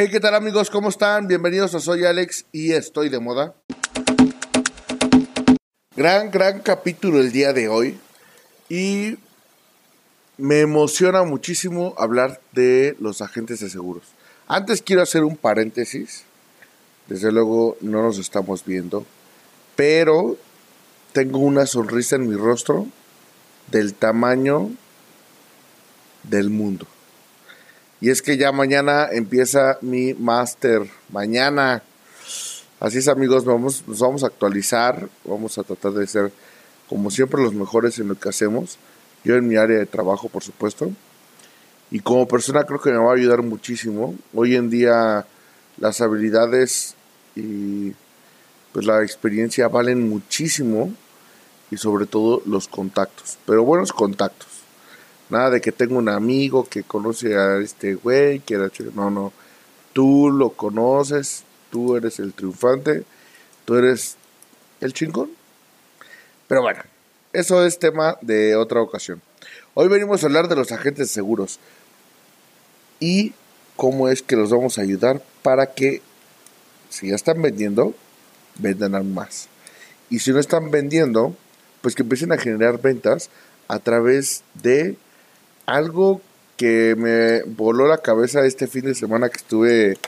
Hey, ¿qué tal amigos? ¿Cómo están? Bienvenidos a Soy Alex y estoy de moda. Gran, gran capítulo el día de hoy y me emociona muchísimo hablar de los agentes de seguros. Antes quiero hacer un paréntesis. Desde luego no nos estamos viendo, pero tengo una sonrisa en mi rostro del tamaño del mundo. Y es que ya mañana empieza mi máster. Mañana. Así es amigos, vamos, nos vamos a actualizar. Vamos a tratar de ser como siempre los mejores en lo que hacemos. Yo en mi área de trabajo, por supuesto. Y como persona creo que me va a ayudar muchísimo. Hoy en día las habilidades y pues la experiencia valen muchísimo y sobre todo los contactos, pero buenos contactos. Nada de que tengo un amigo que conoce a este güey, que era no, no. Tú lo conoces, tú eres el triunfante, tú eres el chingón. Pero bueno, eso es tema de otra ocasión. Hoy venimos a hablar de los agentes seguros y cómo es que los vamos a ayudar para que si ya están vendiendo, vendan más. Y si no están vendiendo, pues que empiecen a generar ventas a través de algo que me voló la cabeza este fin de semana que estuve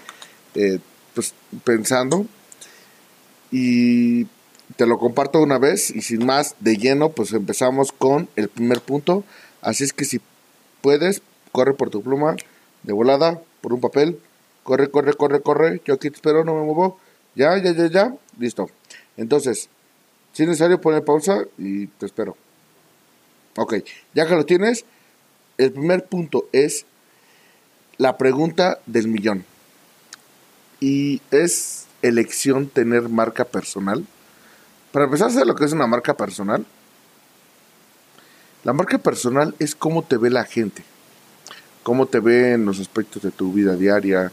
eh, pues, pensando. Y te lo comparto una vez y sin más de lleno pues empezamos con el primer punto. Así es que si puedes corre por tu pluma de volada por un papel. Corre corre corre corre. Yo aquí te espero no me muevo. Ya ya ya ya. Listo. Entonces si es necesario poner pausa y te espero. Ok. Ya que lo tienes el primer punto es la pregunta del millón. Y es elección tener marca personal. Para empezar a lo que es una marca personal, la marca personal es cómo te ve la gente, cómo te ve en los aspectos de tu vida diaria,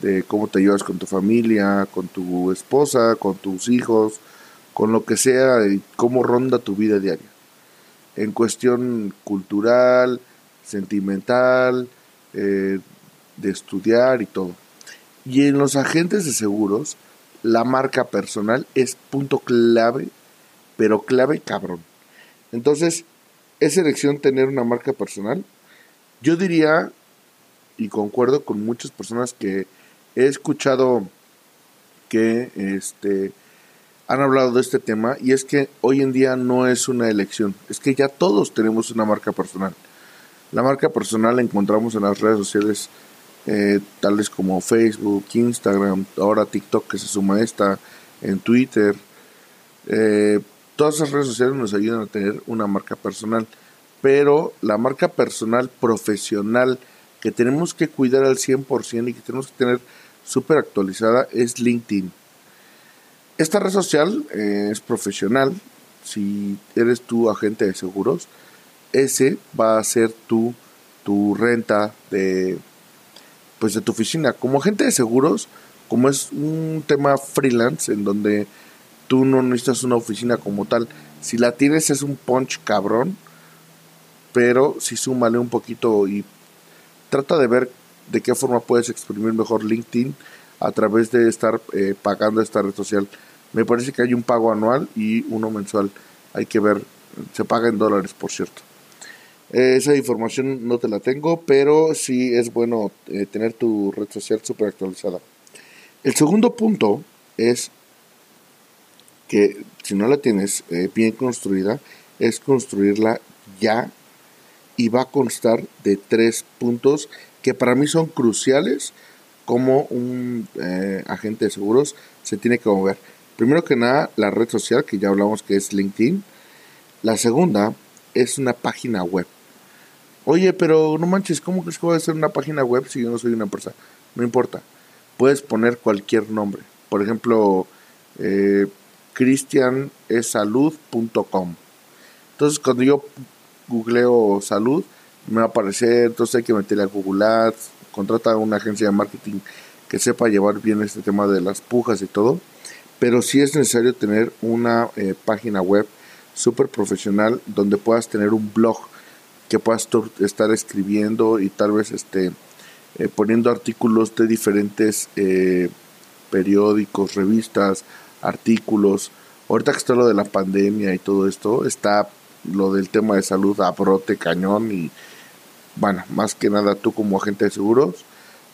de cómo te llevas con tu familia, con tu esposa, con tus hijos, con lo que sea, y cómo ronda tu vida diaria. En cuestión cultural, sentimental, eh, de estudiar y todo. Y en los agentes de seguros, la marca personal es punto clave, pero clave cabrón. Entonces, ¿es elección tener una marca personal? Yo diría, y concuerdo con muchas personas que he escuchado que este, han hablado de este tema, y es que hoy en día no es una elección, es que ya todos tenemos una marca personal. La marca personal la encontramos en las redes sociales eh, tales como Facebook, Instagram, ahora TikTok que se suma a esta, en Twitter. Eh, todas esas redes sociales nos ayudan a tener una marca personal, pero la marca personal profesional que tenemos que cuidar al 100% y que tenemos que tener súper actualizada es LinkedIn. Esta red social eh, es profesional. Si eres tu agente de seguros, ese va a ser tu, tu renta de, pues de tu oficina. Como agente de seguros, como es un tema freelance en donde tú no necesitas una oficina como tal, si la tienes es un punch cabrón, pero si súmale un poquito y trata de ver de qué forma puedes exprimir mejor LinkedIn a través de estar eh, pagando esta red social. Me parece que hay un pago anual y uno mensual. Hay que ver, se paga en dólares, por cierto. Esa información no te la tengo, pero sí es bueno eh, tener tu red social súper actualizada. El segundo punto es que si no la tienes eh, bien construida, es construirla ya y va a constar de tres puntos que para mí son cruciales como un eh, agente de seguros se tiene que mover. Primero que nada, la red social, que ya hablamos que es LinkedIn. La segunda es una página web. Oye, pero no manches, ¿cómo crees que voy a hacer una página web si yo no soy una empresa? No importa. Puedes poner cualquier nombre. Por ejemplo, eh, cristianesalud.com. Entonces, cuando yo googleo salud, me va a aparecer, entonces hay que meterle a Google Ads, contrata a una agencia de marketing que sepa llevar bien este tema de las pujas y todo. Pero sí es necesario tener una eh, página web súper profesional donde puedas tener un blog que puedas estar escribiendo y tal vez este eh, poniendo artículos de diferentes eh, periódicos, revistas, artículos. Ahorita que está lo de la pandemia y todo esto, está lo del tema de salud a brote cañón y bueno, más que nada tú como agente de seguros,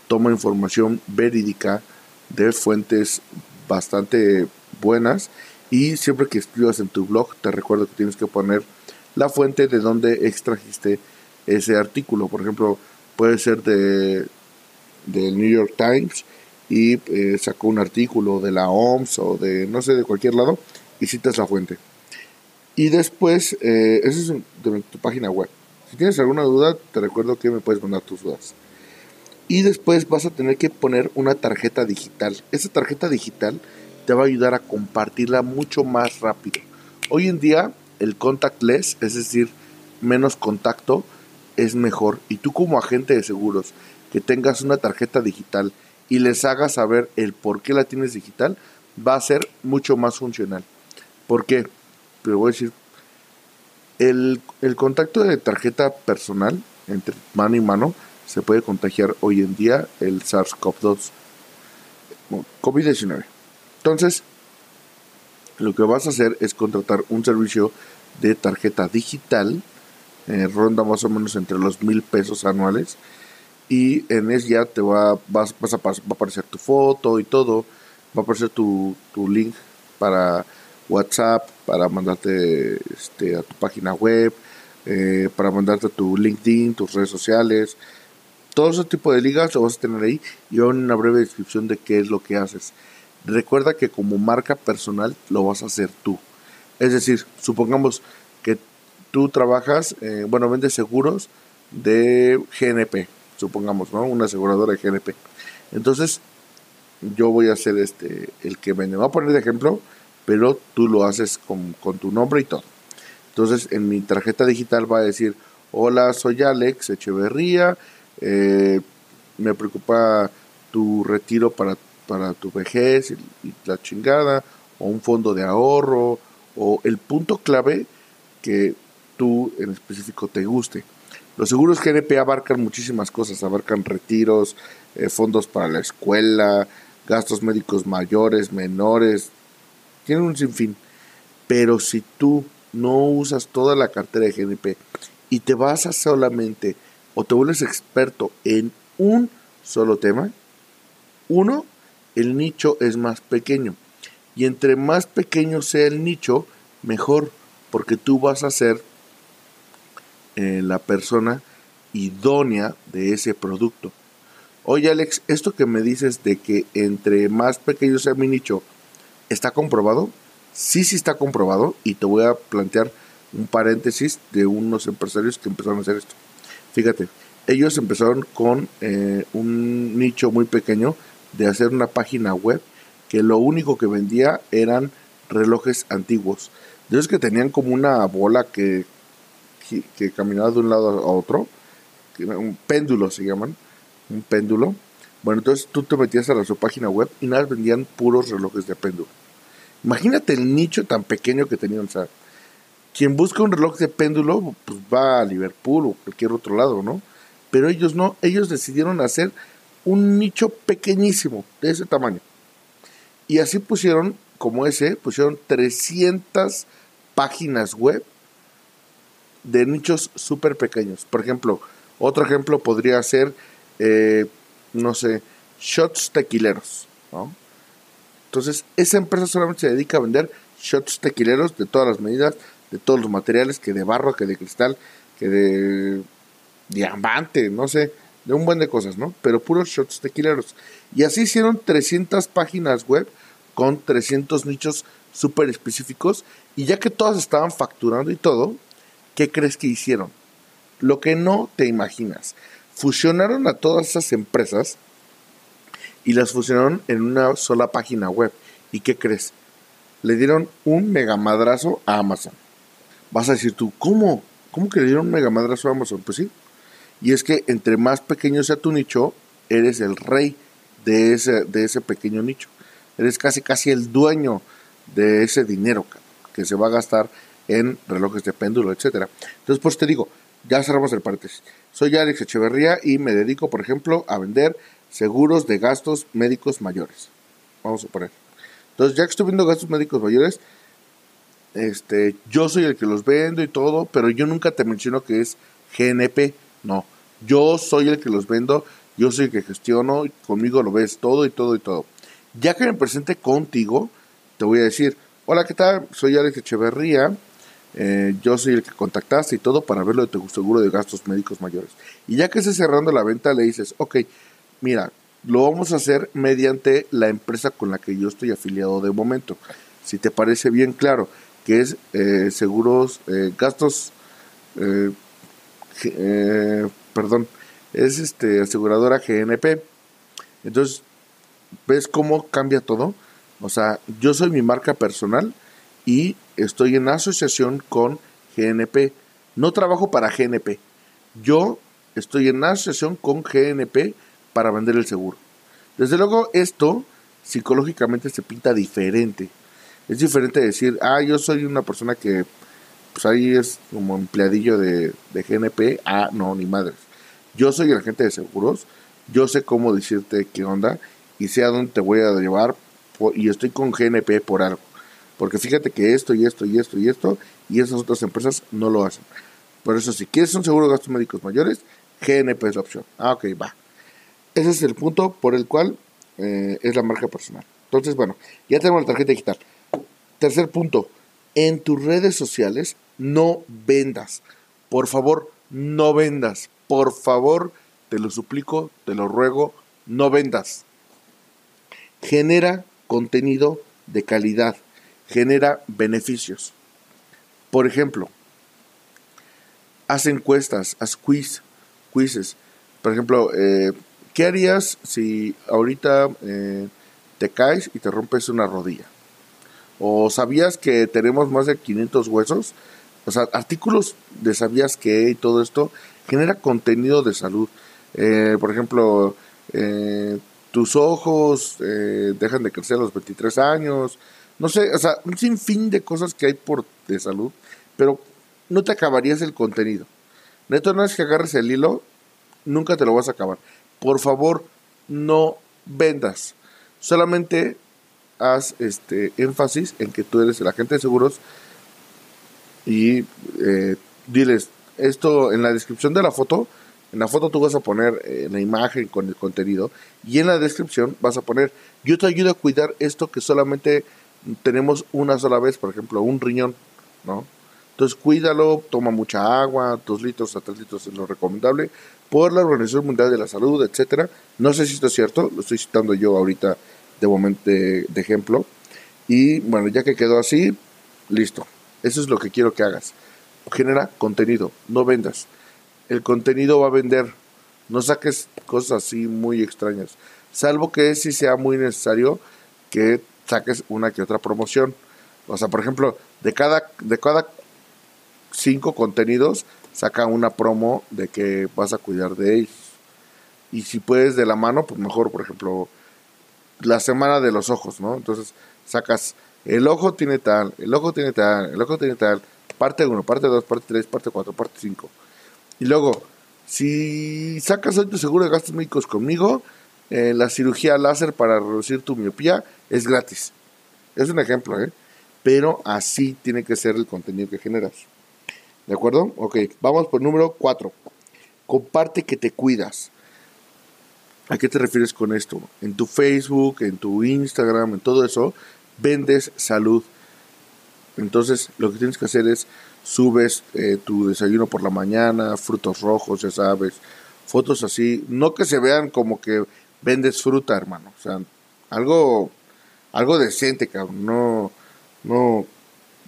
toma información verídica de fuentes bastante buenas y siempre que escribas en tu blog te recuerdo que tienes que poner la fuente de donde extrajiste ese artículo. Por ejemplo, puede ser de del New York Times y eh, sacó un artículo de la OMS o de no sé de cualquier lado y citas la fuente. Y después, eh, eso es de tu página web. Si tienes alguna duda, te recuerdo que me puedes mandar tus dudas. Y después vas a tener que poner una tarjeta digital. Esa tarjeta digital te va a ayudar a compartirla mucho más rápido. Hoy en día el contactless, es decir, menos contacto, es mejor. Y tú como agente de seguros, que tengas una tarjeta digital y les hagas saber el por qué la tienes digital, va a ser mucho más funcional. ¿Por qué? Pero voy a decir el, contacto de tarjeta personal entre mano y mano se puede contagiar hoy en día el SARS-CoV-2, COVID-19. Entonces, lo que vas a hacer es contratar un servicio de tarjeta digital, eh, ronda más o menos entre los mil pesos anuales, y en ese ya te va, vas, a, va a aparecer tu foto y todo, va a aparecer tu, tu link para WhatsApp, para mandarte este, a tu página web, eh, para mandarte tu LinkedIn, tus redes sociales. Todo ese tipo de ligas lo vas a tener ahí y una breve descripción de qué es lo que haces. Recuerda que como marca personal lo vas a hacer tú. Es decir, supongamos que tú trabajas, eh, bueno, vendes seguros de GNP, supongamos, ¿no? Una aseguradora de GNP. Entonces, yo voy a ser este, el que vende. Voy a poner de ejemplo pero tú lo haces con, tu nombre y todo. Entonces en mi tarjeta digital va a decir, hola, soy Alex Echeverría, eh, me preocupa tu retiro para, para tu vejez y, la chingada, o un fondo de ahorro, o el punto clave que tú en específico te guste. Los seguros GNP abarcan muchísimas cosas, abarcan retiros, eh, fondos para la escuela, gastos médicos mayores, menores, tienen un sinfín. Pero si tú no usas toda la cartera de GNP y te vas a solamente o te vuelves experto en un solo tema, uno, el nicho es más pequeño. Y entre más pequeño sea el nicho, mejor, porque tú vas a ser eh, la persona idónea de ese producto. Oye Alex, esto que me dices de que entre más pequeño sea mi nicho, ¿Está comprobado? Sí, sí está comprobado y te voy a plantear un paréntesis de unos empresarios que empezaron a hacer esto. Fíjate, ellos empezaron con eh, un nicho muy pequeño de hacer una página web que lo único que vendía eran relojes antiguos. De esos que tenían como una bola que, que, caminaba de un lado a otro, un péndulo se llaman, un péndulo. Bueno, entonces tú te metías a su página web y nada, vendían puros relojes de péndulo. Imagínate el nicho tan pequeño que tenían. O sea, quien busca un reloj de péndulo, pues va a Liverpool o cualquier otro lado, ¿no? Pero ellos no, ellos decidieron hacer un nicho pequeñísimo, de ese tamaño. Y así pusieron, como ese, pusieron 300 páginas web de nichos súper pequeños. Por ejemplo, otro ejemplo podría ser, eh, no sé, shots tequileros, ¿no? Entonces, esa empresa solamente se dedica a vender shots tequileros de todas las medidas, de todos los materiales, que de barro, que de cristal, que de diamante, no sé, de un buen de cosas, ¿no? Pero puros shots tequileros. Y así hicieron 300 páginas web con 300 nichos súper específicos. Y ya que todas estaban facturando y todo, ¿qué crees que hicieron? Lo que no te imaginas. Fusionaron a todas esas empresas y las fusionaron en una sola página web. ¿Y qué crees? Le dieron un megamadrazo a Amazon. Vas a decir tú, ¿cómo? ¿Cómo que le dieron un megamadrazo a Amazon? Pues sí. Y es que entre más pequeño sea tu nicho, eres el rey de ese, de ese pequeño nicho. Eres casi casi el dueño de ese dinero que se va a gastar en relojes de péndulo, etcétera. Entonces, pues te digo, ya cerramos el paréntesis. Soy Alex Echeverría y me dedico, por ejemplo, a vender seguros de gastos médicos mayores. Vamos a poner. Entonces, ya que estoy viendo gastos médicos mayores, este, yo soy el que los vendo y todo, pero yo nunca te menciono que es GNP. No, yo soy el que los vendo, yo soy el que gestiono, conmigo lo ves todo y todo y todo. Ya que me presente contigo, te voy a decir, hola, ¿qué tal? Soy Alex Echeverría, eh, yo soy el que contactaste y todo para ver lo de tu seguro de gastos médicos mayores. Y ya que esté cerrando la venta, le dices, ok, mira, lo vamos a hacer mediante la empresa con la que yo estoy afiliado de momento. Si te parece bien claro, que es eh, seguros, eh, gastos, perdón, es este aseguradora GNP. Entonces, ¿ves cómo cambia todo? O sea, yo soy mi marca personal y estoy en asociación con GNP. No trabajo para GNP. Yo estoy en asociación con GNP para vender el seguro. Desde luego esto psicológicamente se pinta diferente. Es diferente decir, ah, yo soy una persona que pues ahí es como empleadillo de, de GNP. Ah, no, ni madres. Yo soy el agente de seguros. Yo sé cómo decirte qué onda y sé a dónde te voy a llevar y estoy con GNP por algo. Porque fíjate que esto y esto y esto y esto y esas otras empresas no lo hacen. Por eso, si quieres un seguro de gastos médicos mayores, GNP es la opción. Ah, ok, va. Ese es el punto por el cual eh, es la marca personal. Entonces, bueno, ya tenemos la tarjeta digital. Tercer punto, en tus redes sociales no vendas. Por favor, no vendas. Por favor, te lo suplico, te lo ruego, no vendas. Genera contenido de calidad, genera beneficios. Por ejemplo, haz encuestas, haz quiz, quizzes. Por ejemplo, eh, ¿qué harías si ahorita eh, te caes y te rompes una rodilla? ¿O sabías que tenemos más de 500 huesos? O sea, artículos de sabías que y todo esto genera contenido de salud. Eh, por ejemplo, tus ojos eh, dejan de crecer a los 23 años, no sé, o sea, un sinfín de cosas que hay por de salud, pero no te acabarías el contenido. Neto, no es que agarres el hilo, nunca te lo vas a acabar. Por favor, no vendas. Solamente haz este énfasis en que tú eres el agente de seguros y eh, diles esto en la descripción de la foto en la foto tú vas a poner eh, la imagen con el contenido y en la descripción vas a poner, yo te ayudo a cuidar esto que solamente tenemos una sola vez, por ejemplo, un riñón, ¿no? Entonces cuídalo, toma mucha agua, dos litros a tres litros es lo recomendable, por la Organización Mundial de la Salud, etcétera. No sé si esto es cierto, lo estoy citando yo ahorita de momento de ejemplo. Y bueno, ya que quedó así, listo. Eso es lo que quiero que hagas. Genera contenido, no vendas el contenido va a vender. No saques cosas así muy extrañas. Salvo que si sea muy necesario que saques una que otra promoción. O sea, por ejemplo, de cada, de cada cinco contenidos, saca una promo de que vas a cuidar de ellos. Y si puedes de la mano, pues mejor, por ejemplo, la semana de los ojos, ¿no? Entonces sacas, el ojo tiene tal, el ojo tiene tal, el ojo tiene tal, parte 1, parte 2, parte 3, parte 4, parte 5. Y luego, si sacas hoy tu seguro de gastos médicos conmigo, eh, la cirugía láser para reducir tu miopía es gratis. Es un ejemplo, ¿eh? Pero así tiene que ser el contenido que generas. ¿De acuerdo? Ok, vamos por número 4. Comparte que te cuidas. ¿A qué te refieres con esto? En tu Facebook, en tu Instagram, en todo eso, vendes salud. Entonces, lo que tienes que hacer es subes eh, tu desayuno por la mañana, frutos rojos, ya sabes, fotos así, no que se vean como que vendes fruta, hermano, o sea, algo, algo decente, cabrón, no, no,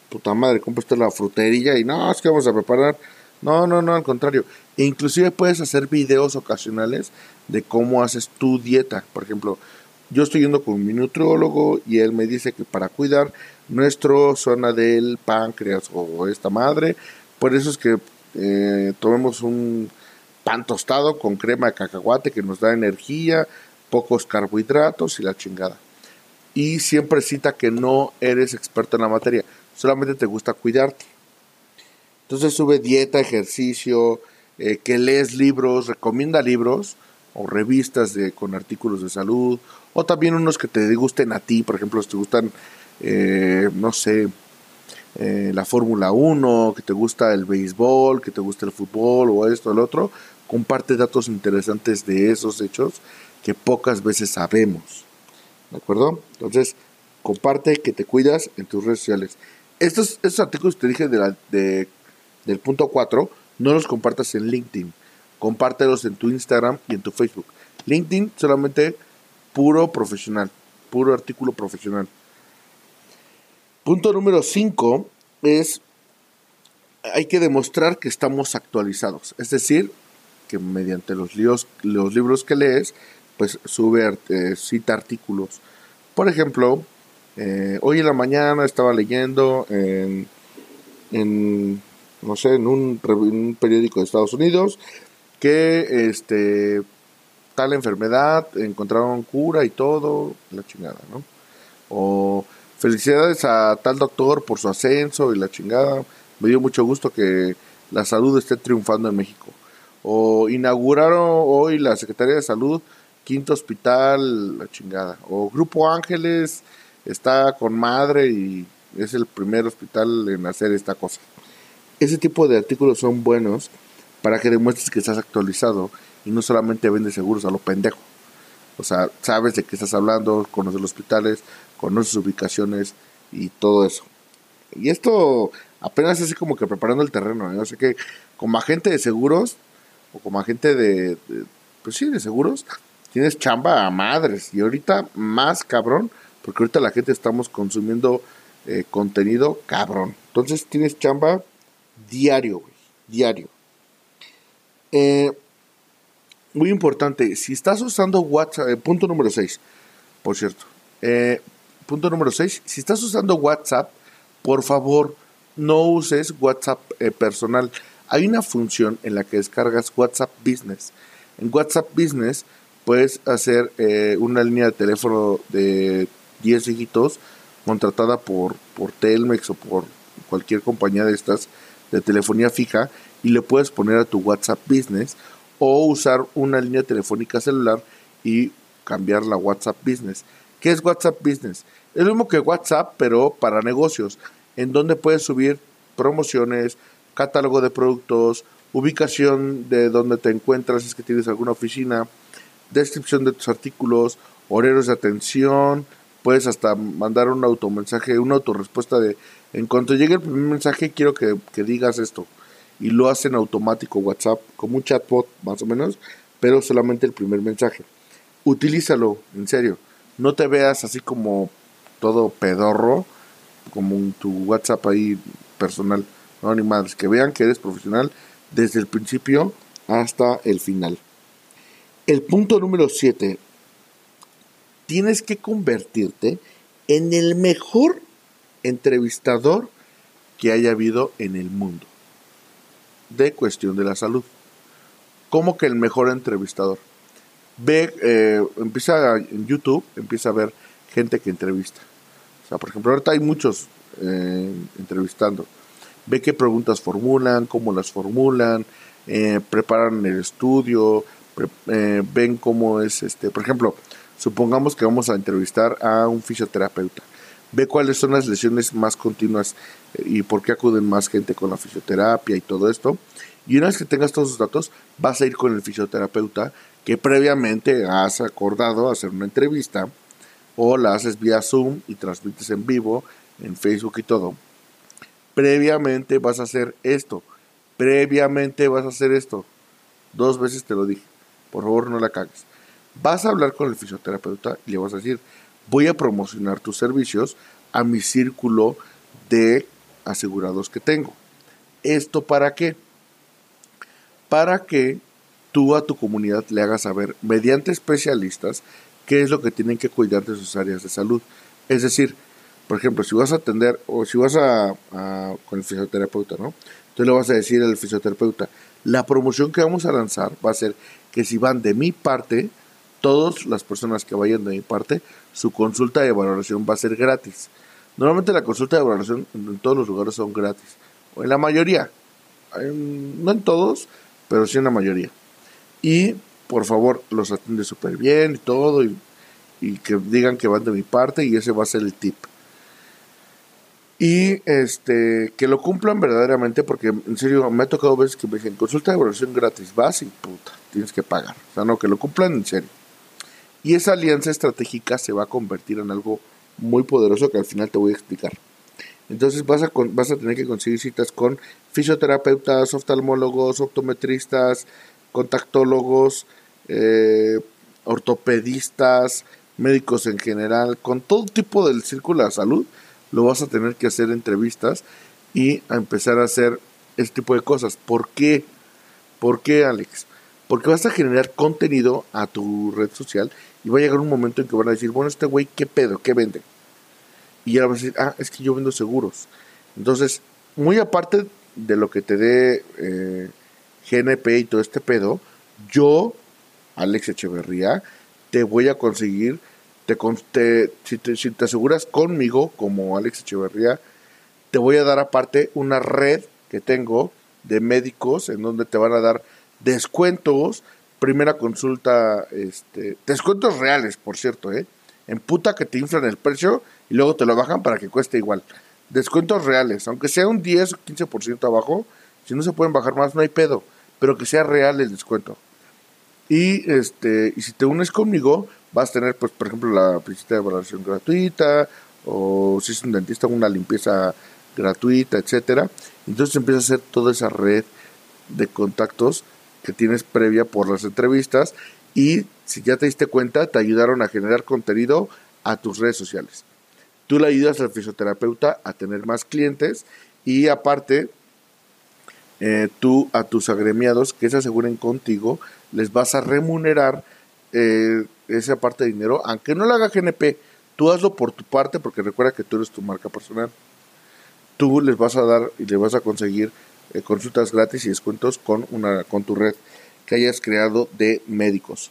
puta madre, compra la frutería y no, es que vamos a preparar, no, no, no, al contrario, e inclusive puedes hacer videos ocasionales de cómo haces tu dieta, por ejemplo, yo estoy yendo con mi nutriólogo y él me dice que para cuidar nuestra zona del páncreas o esta madre, por eso es que eh, tomemos un pan tostado con crema de cacahuate que nos da energía, pocos carbohidratos y la chingada. Y siempre cita que no eres experto en la materia, solamente te gusta cuidarte. Entonces sube dieta, ejercicio, eh, que lees libros, recomienda libros o revistas de, con artículos de salud, o también unos que te gusten a ti, por ejemplo, si te gustan, eh, no sé, eh, la Fórmula 1, que te gusta el béisbol, que te gusta el fútbol o esto o el otro, comparte datos interesantes de esos hechos que pocas veces sabemos. ¿De acuerdo? Entonces, comparte que te cuidas en tus redes sociales. Estos, estos artículos que te dije de la, de, del punto 4, no los compartas en LinkedIn. Compártelos en tu Instagram y en tu Facebook. LinkedIn solamente puro profesional, puro artículo profesional. Punto número 5 es, hay que demostrar que estamos actualizados. Es decir, que mediante los, los libros que lees, pues sube, eh, cita artículos. Por ejemplo, eh, hoy en la mañana estaba leyendo en, no sé, en un, un, periódico de Estados Unidos que este tal enfermedad encontraron cura y todo, la chingada, ¿no? O felicidades a tal doctor por su ascenso y la chingada. Me dio mucho gusto que la salud esté triunfando en México. O inauguraron hoy la Secretaría de Salud quinto hospital, la chingada. O Grupo Ángeles está con madre y es el primer hospital en hacer esta cosa. Ese tipo de artículos son buenos para que demuestres que estás actualizado y no solamente vendes seguros a lo pendejo. O sea, sabes de qué estás hablando, conoces los hospitales, conoces ubicaciones y todo eso. Y esto apenas así como que preparando el terreno. ¿eh? O sea que como agente de seguros o como agente de, de, pues sí, de seguros, tienes chamba a madres. Y ahorita más cabrón, porque ahorita la gente estamos consumiendo eh, contenido cabrón. Entonces tienes chamba diario, diario. Eh, muy importante, si estás usando WhatsApp, eh, punto número 6, por cierto, eh, punto número 6, si estás usando WhatsApp, por favor, no uses WhatsApp personal. Hay una función en la que descargas WhatsApp Business. En WhatsApp Business puedes hacer una línea de teléfono de 10 dígitos contratada por, por Telmex o por cualquier compañía de estas de telefonía fija y le puedes poner a tu WhatsApp Business o usar una línea telefónica celular y cambiar la WhatsApp Business. ¿Qué es WhatsApp Business? Es lo mismo que WhatsApp, pero para negocios, en donde puedes subir promociones, catálogo de productos, ubicación de donde te encuentras, es que tienes alguna oficina, descripción de tus artículos, horarios de atención, puedes hasta mandar un automensaje, una autorrespuesta de en cuanto llegue el primer mensaje quiero que, que digas esto y lo hacen automático WhatsApp, como un chatbot más o menos, pero solamente el primer mensaje. Utilízalo, en serio. No te veas así como todo pedorro, como tu WhatsApp ahí personal. No, ni más. Que vean que eres profesional desde el principio hasta el final. El punto número 7. Tienes que convertirte en el mejor entrevistador que haya habido en el mundo de cuestión de la salud. Como que el mejor entrevistador. Ve, eh, empieza en YouTube, empieza a ver gente que entrevista. O sea, por ejemplo, ahorita hay muchos eh, entrevistando. Ve qué preguntas formulan, cómo las formulan, eh, preparan el estudio, ven cómo es, este, por ejemplo, supongamos que vamos a entrevistar a un fisioterapeuta ve cuáles son las lesiones más continuas eh, y por qué acuden más gente con la fisioterapia y todo esto. Y una vez que tengas todos esos datos, vas a ir con el fisioterapeuta que previamente has acordado hacer una entrevista o la haces vía Zoom y transmites en vivo en Facebook y todo. Previamente vas a hacer esto. Previamente vas a hacer esto. Dos veces te lo dije. Por favor, no la cagues. Vas a hablar con el fisioterapeuta y le vas a decir, voy a promocionar tus servicios a mi círculo de asegurados que tengo. ¿Esto para qué? Para que tú a tu comunidad le hagas saber, mediante especialistas, qué es lo que tienen que cuidar de sus áreas de salud. Es decir, por ejemplo, si vas a atender o si vas a, con el fisioterapeuta, ¿no? Entonces le vas a decir al fisioterapeuta, la promoción que vamos a lanzar va a ser que si van de mi parte, todas las personas que vayan de mi parte, su consulta de valoración va a ser gratis. Normalmente la consulta de valoración en todos los lugares son gratis, o en la mayoría, no en todos, pero sí en la mayoría. Y por favor, los atiende súper bien y todo, y, y, que digan que van de mi parte, y ese va a ser el tip. Y este, que lo cumplan verdaderamente, porque en serio me ha tocado veces que me dicen consulta de evaluación gratis, vas y puta, tienes que pagar. O sea, no, que lo cumplan en serio. Y esa alianza estratégica se va a convertir en algo muy poderoso que al final te voy a explicar. Entonces vas a, vas a tener que conseguir citas con fisioterapeutas, oftalmólogos, optometristas, contactólogos, eh, ortopedistas, médicos en general, con todo tipo del círculo de salud, lo vas a tener que hacer entrevistas y a empezar a hacer este tipo de cosas. ¿Por qué? ¿Por qué, Alex? Porque vas a generar contenido a tu red social y va a llegar un momento en que van a decir, bueno, este güey, ¿qué pedo? ¿Qué vende? Y ya vas a decir, ah, es que yo vendo seguros. Entonces, muy aparte de lo que te dé eh, GNP y todo este pedo, yo, Alex Echeverría, te voy a conseguir, te, si, te, si te aseguras conmigo como Alex Echeverría, te voy a dar aparte una red que tengo de médicos en donde te van a dar descuentos, primera consulta, este, descuentos reales, por cierto, ¿eh? En puta que te inflan el precio y luego te lo bajan para que cueste igual. Descuentos reales, aunque sea un 10 o 15% abajo, si no se pueden bajar más, no hay pedo, pero que sea real el descuento. Y este, y si te unes conmigo, vas a tener, pues, por ejemplo, la visita de evaluación gratuita, o si es un dentista, una limpieza gratuita, etcétera. Entonces empieza a hacer toda esa red de contactos que tienes previa por las entrevistas y si ya te diste cuenta, te ayudaron a generar contenido a tus redes sociales. Tú le ayudas al fisioterapeuta a tener más clientes y aparte, eh, tú a tus agremiados que se aseguren contigo, les vas a remunerar eh, esa parte de dinero, aunque no lo haga GNP, tú hazlo por tu parte porque recuerda que tú eres tu marca personal. Tú les vas a dar y les vas a conseguir eh, consultas gratis y descuentos con, una, con tu red que hayas creado de médicos.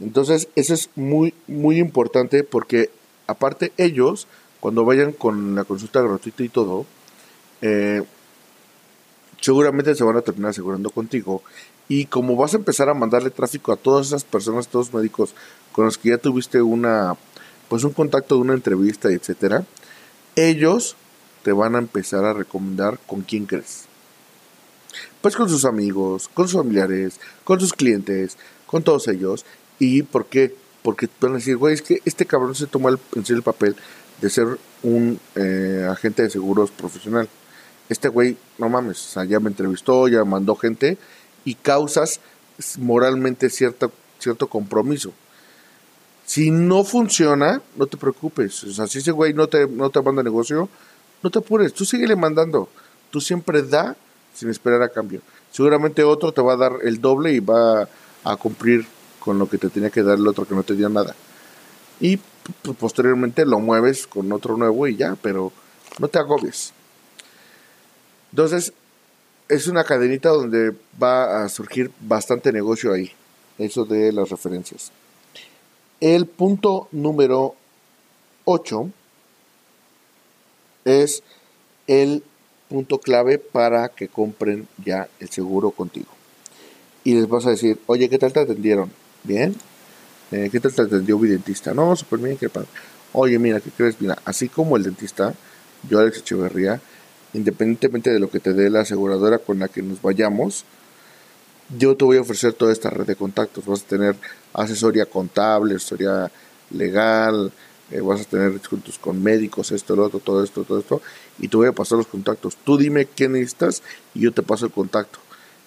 Entonces, eso es muy, muy importante porque aparte ellos, cuando vayan con la consulta gratuita y todo, eh, seguramente se van a terminar asegurando contigo. Y como vas a empezar a mandarle tráfico a todas esas personas, todos los médicos con los que ya tuviste una, pues un contacto de una entrevista, etcétera, ellos te van a empezar a recomendar con quién crees. Pues con sus amigos, con sus familiares, con sus clientes, con todos ellos. ¿Y por qué? porque van a decir, güey, es que este cabrón se tomó el, en serio el papel de ser un eh, agente de seguros profesional. Este güey, no mames, o sea, ya me entrevistó, ya mandó gente y causas moralmente cierto compromiso. Si no funciona, no te preocupes. O sea, si ese güey no te, no te manda negocio, no te apures. Tú síguele mandando. Tú siempre da sin esperar a cambio. Seguramente otro te va a dar el doble y va a cumplir con lo que te tenía que dar el otro que no te dio nada. Y pues, posteriormente lo mueves con otro nuevo y ya, pero no te agobies. Entonces, es una cadenita donde va a surgir bastante negocio ahí. Eso de las referencias. El punto número 8 es el punto clave para que compren ya el seguro contigo. Y les vas a decir, oye, ¿qué tal te atendieron? Bien. Eh, ¿Qué tal te atendió mi dentista? No, súper bien, qué padre. Oye, mira, ¿qué crees? Mira, así como el dentista, yo Alex Echeverría, independientemente de lo que te dé la aseguradora con la que nos vayamos, yo te voy a ofrecer toda esta red de contactos. Vas a tener asesoría contable, asesoría legal, eh, vas a tener descuentos con médicos, esto, lo otro, todo esto, todo esto, y te voy a pasar los contactos. Tú dime qué necesitas y yo te paso el contacto.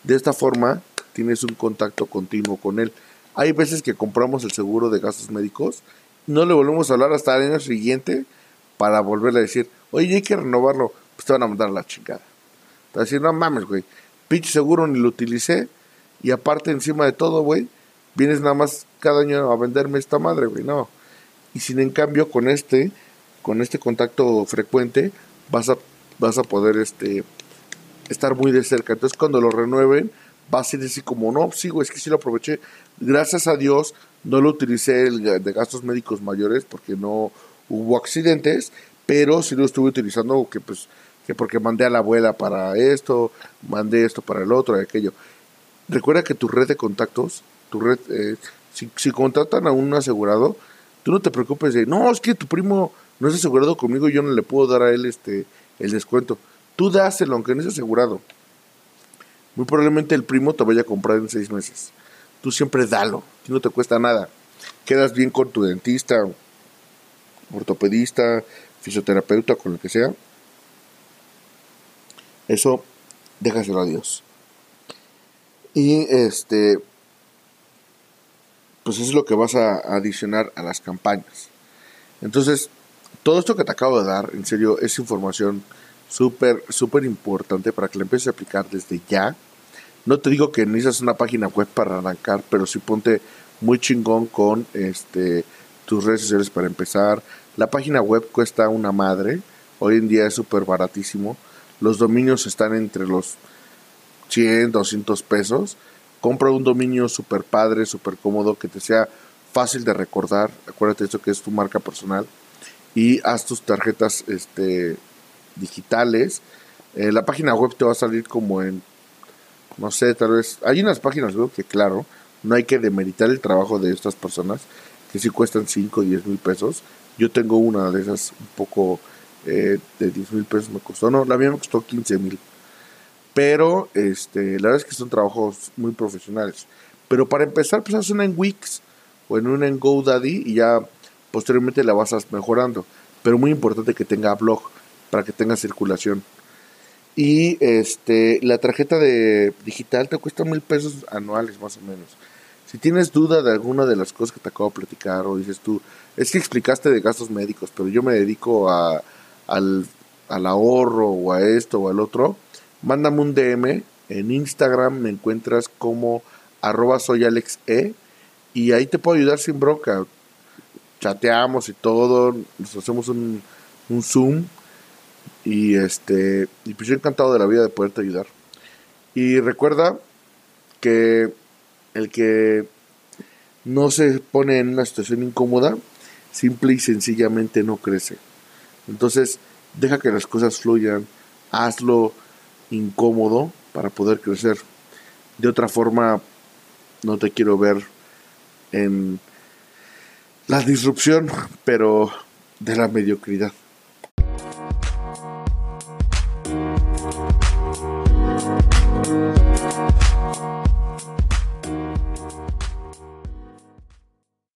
De esta forma tienes un contacto continuo con él. Hay veces que compramos el seguro de gastos médicos, no le volvemos a hablar hasta el año siguiente para volverle a decir, oye, hay que renovarlo, pues te van a mandar la chingada. Te van a decir, no mames, güey, pinche seguro ni lo utilicé, y aparte encima de todo, güey, vienes nada más cada año a venderme esta madre, güey, no. Y sin en cambio con este, con este contacto frecuente, vas a, vas a poder este, estar muy de cerca. Entonces cuando lo renueven, va a ser así como, no, güey, es que sí lo aproveché. Gracias a Dios no lo utilicé el de gastos médicos mayores porque no hubo accidentes, pero sí lo estuve utilizando que pues que porque mandé a la abuela para esto, mandé esto para el otro, aquello. Recuerda que tu red de contactos, tu red, eh, si, si contratan a un asegurado, tú no te preocupes de, no, es que tu primo no es asegurado conmigo, yo no le puedo dar a él este el descuento. Tú dáselo, aunque no es asegurado. Muy probablemente el primo te vaya a comprar en seis meses. Tú siempre dalo, no te cuesta nada. Quedas bien con tu dentista, ortopedista, fisioterapeuta, con lo que sea. Eso, déjaselo a Dios. Y este, pues eso es lo que vas a adicionar a las campañas. Entonces, todo esto que te acabo de dar, en serio, es información súper, súper importante para que la empieces a aplicar desde ya. No te digo que necesitas una página web para arrancar, pero sí ponte muy chingón con este tus redes sociales para empezar. La página web cuesta una madre. Hoy en día es súper baratísimo. Los dominios están entre los 100, 200 pesos. Compra un dominio súper padre, súper cómodo, que te sea fácil de recordar. Acuérdate eso que es tu marca personal. Y haz tus tarjetas este, digitales. Eh, la página web te va a salir como en, no sé, tal vez... Hay unas páginas web que, claro, no hay que demeritar el trabajo de estas personas, que sí cuestan 5 o 10 mil pesos. Yo tengo una de esas un poco eh, de 10 mil pesos me costó. No, la mía me costó 15 mil. Pero este, la verdad es que son trabajos muy profesionales. Pero para empezar, pues haz una en Wix o en una en GoDaddy y ya posteriormente la vas mejorando. Pero muy importante que tenga blog para que tenga circulación. Y este, la tarjeta de digital te cuesta mil pesos anuales más o menos. Si tienes duda de alguna de las cosas que te acabo de platicar o dices tú, es que explicaste de gastos médicos, pero yo me dedico a, al, al ahorro o a esto o al otro, mándame un DM. En Instagram me encuentras como arroba soy Alex E y ahí te puedo ayudar sin bronca. Chateamos y todo, nos hacemos un, un Zoom y este y pues yo encantado de la vida de poderte ayudar. Y recuerda que el que no se pone en una situación incómoda, simple y sencillamente no crece. Entonces, deja que las cosas fluyan, hazlo incómodo para poder crecer. De otra forma, no te quiero ver en la disrupción, pero de la mediocridad.